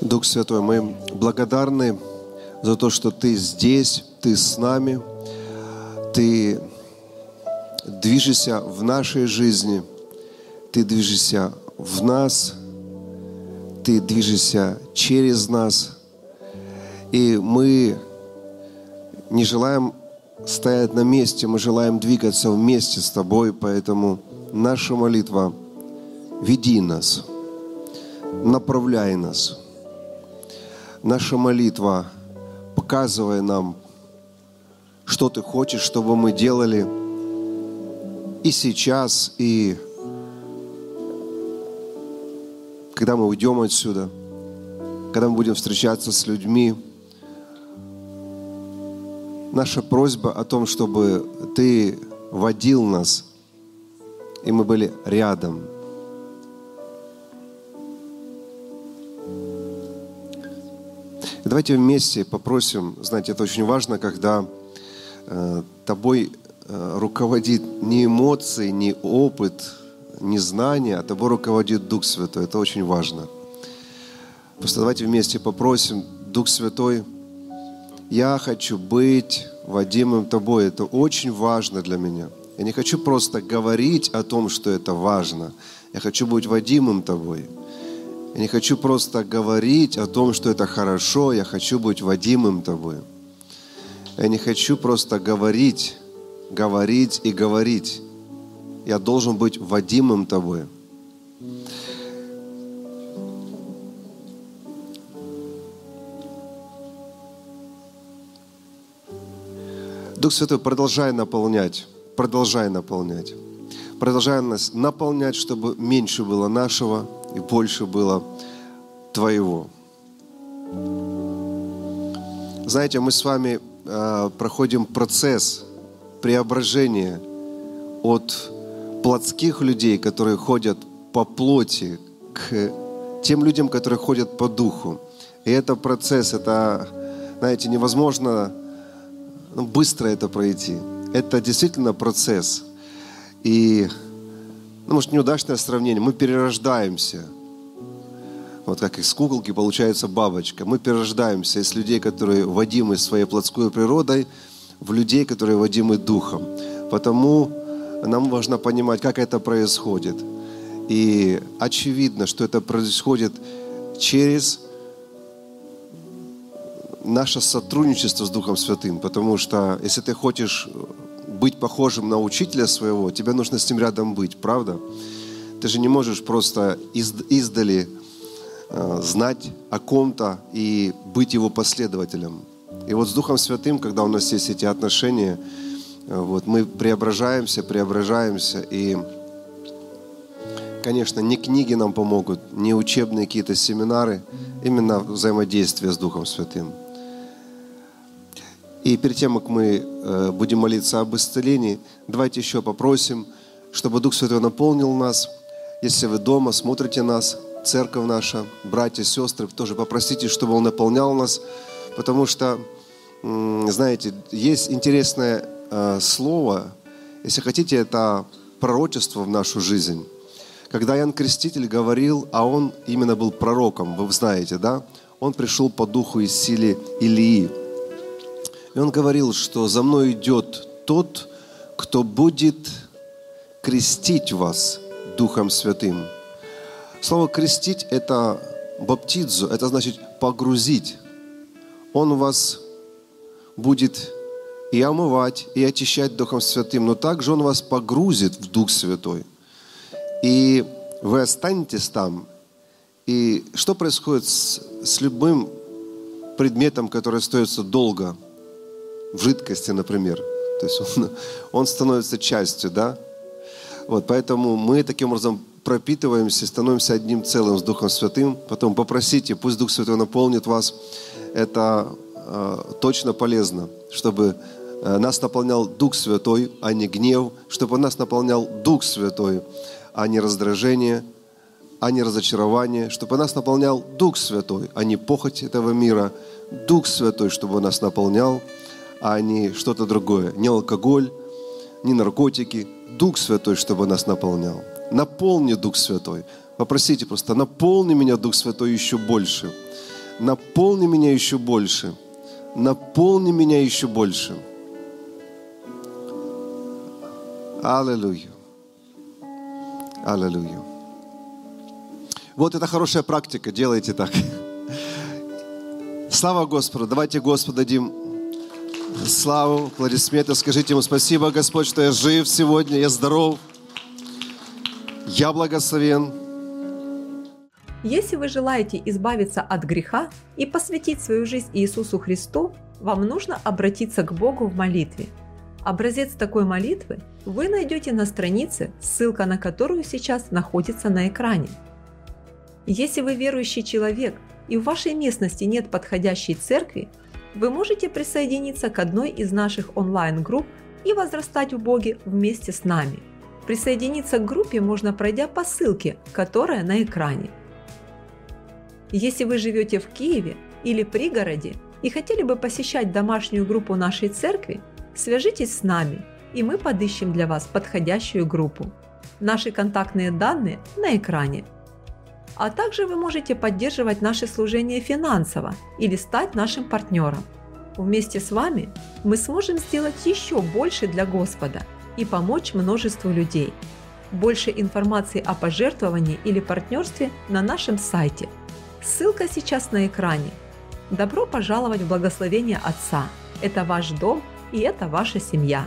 Дух Святой, мы благодарны за то, что Ты здесь, Ты с нами, Ты движешься в нашей жизни, Ты движешься в нас, Ты движешься через нас. И мы не желаем стоять на месте, мы желаем двигаться вместе с Тобой, поэтому наша молитва – веди нас, направляй нас – наша молитва, показывая нам, что Ты хочешь, чтобы мы делали и сейчас, и когда мы уйдем отсюда, когда мы будем встречаться с людьми. Наша просьба о том, чтобы Ты водил нас, и мы были рядом – Давайте вместе попросим, знаете, это очень важно, когда э, тобой э, руководит не эмоции, не опыт, не знание, а тобой руководит Дух Святой. Это очень важно. Просто давайте вместе попросим, Дух Святой, я хочу быть водимым тобой. Это очень важно для меня. Я не хочу просто говорить о том, что это важно. Я хочу быть водимым тобой. Я не хочу просто говорить о том, что это хорошо, я хочу быть водимым тобой. Я не хочу просто говорить, говорить и говорить. Я должен быть водимым тобой. Дух Святой, продолжай наполнять, продолжай наполнять. Продолжай нас наполнять, чтобы меньше было нашего, и больше было Твоего. Знаете, мы с вами э, проходим процесс преображения от плотских людей, которые ходят по плоти, к тем людям, которые ходят по духу. И это процесс, это, знаете, невозможно ну, быстро это пройти. Это действительно процесс. И ну, может, неудачное сравнение, мы перерождаемся. Вот как из куколки получается бабочка. Мы перерождаемся из людей, которые водимы своей плотской природой, в людей, которые водимы духом. Потому нам важно понимать, как это происходит. И очевидно, что это происходит через наше сотрудничество с Духом Святым. Потому что если ты хочешь быть похожим на учителя своего, тебе нужно с ним рядом быть, правда? Ты же не можешь просто издали э, знать о ком-то и быть его последователем. И вот с Духом Святым, когда у нас есть эти отношения, э, вот, мы преображаемся, преображаемся. И, конечно, не книги нам помогут, не учебные какие-то семинары, именно взаимодействие с Духом Святым. И перед тем, как мы э, будем молиться об исцелении, давайте еще попросим, чтобы Дух Святой наполнил нас. Если вы дома смотрите нас, церковь наша, братья, сестры, тоже попросите, чтобы Он наполнял нас, потому что, знаете, есть интересное э, слово, если хотите, это пророчество в нашу жизнь. Когда Иоанн Креститель говорил, а он именно был пророком, вы знаете, да? Он пришел по духу и силе Илии. И он говорил, что за мной идет тот, кто будет крестить вас Духом Святым. Слово крестить – это баптидзу, это значит погрузить. Он вас будет и омывать, и очищать Духом Святым, но также Он вас погрузит в Дух Святой. И вы останетесь там. И что происходит с, с любым предметом, который остается долго – в жидкости, например. То есть он, он становится частью, да? Вот, поэтому мы таким образом пропитываемся, становимся одним целым с Духом Святым. Потом попросите, пусть Дух Святой наполнит вас. Это э, точно полезно, чтобы э, нас наполнял Дух Святой, а не гнев, чтобы нас наполнял Дух Святой, а не раздражение, а не разочарование, чтобы нас наполнял Дух Святой, а не похоть этого мира, Дух Святой, чтобы нас наполнял, а не что-то другое. Не алкоголь, не наркотики. Дух Святой, чтобы нас наполнял. Наполни Дух Святой. Попросите просто, наполни меня, Дух Святой, еще больше. наполни меня еще больше, наполни меня еще больше. Аллилуйя. Аллилуйя. Вот это хорошая практика, делайте так. Слава Господу. Давайте Господу дадим славу, аплодисменты. Скажите Ему спасибо, Господь, что я жив сегодня, я здоров, я благословен. Если вы желаете избавиться от греха и посвятить свою жизнь Иисусу Христу, вам нужно обратиться к Богу в молитве. Образец такой молитвы вы найдете на странице, ссылка на которую сейчас находится на экране. Если вы верующий человек и в вашей местности нет подходящей церкви, вы можете присоединиться к одной из наших онлайн-групп и возрастать в Боге вместе с нами. Присоединиться к группе можно, пройдя по ссылке, которая на экране. Если вы живете в Киеве или пригороде и хотели бы посещать домашнюю группу нашей церкви, свяжитесь с нами, и мы подыщем для вас подходящую группу. Наши контактные данные на экране. А также вы можете поддерживать наше служение финансово или стать нашим партнером. Вместе с вами мы сможем сделать еще больше для Господа и помочь множеству людей. Больше информации о пожертвовании или партнерстве на нашем сайте. Ссылка сейчас на экране. Добро пожаловать в благословение Отца. Это ваш дом и это ваша семья.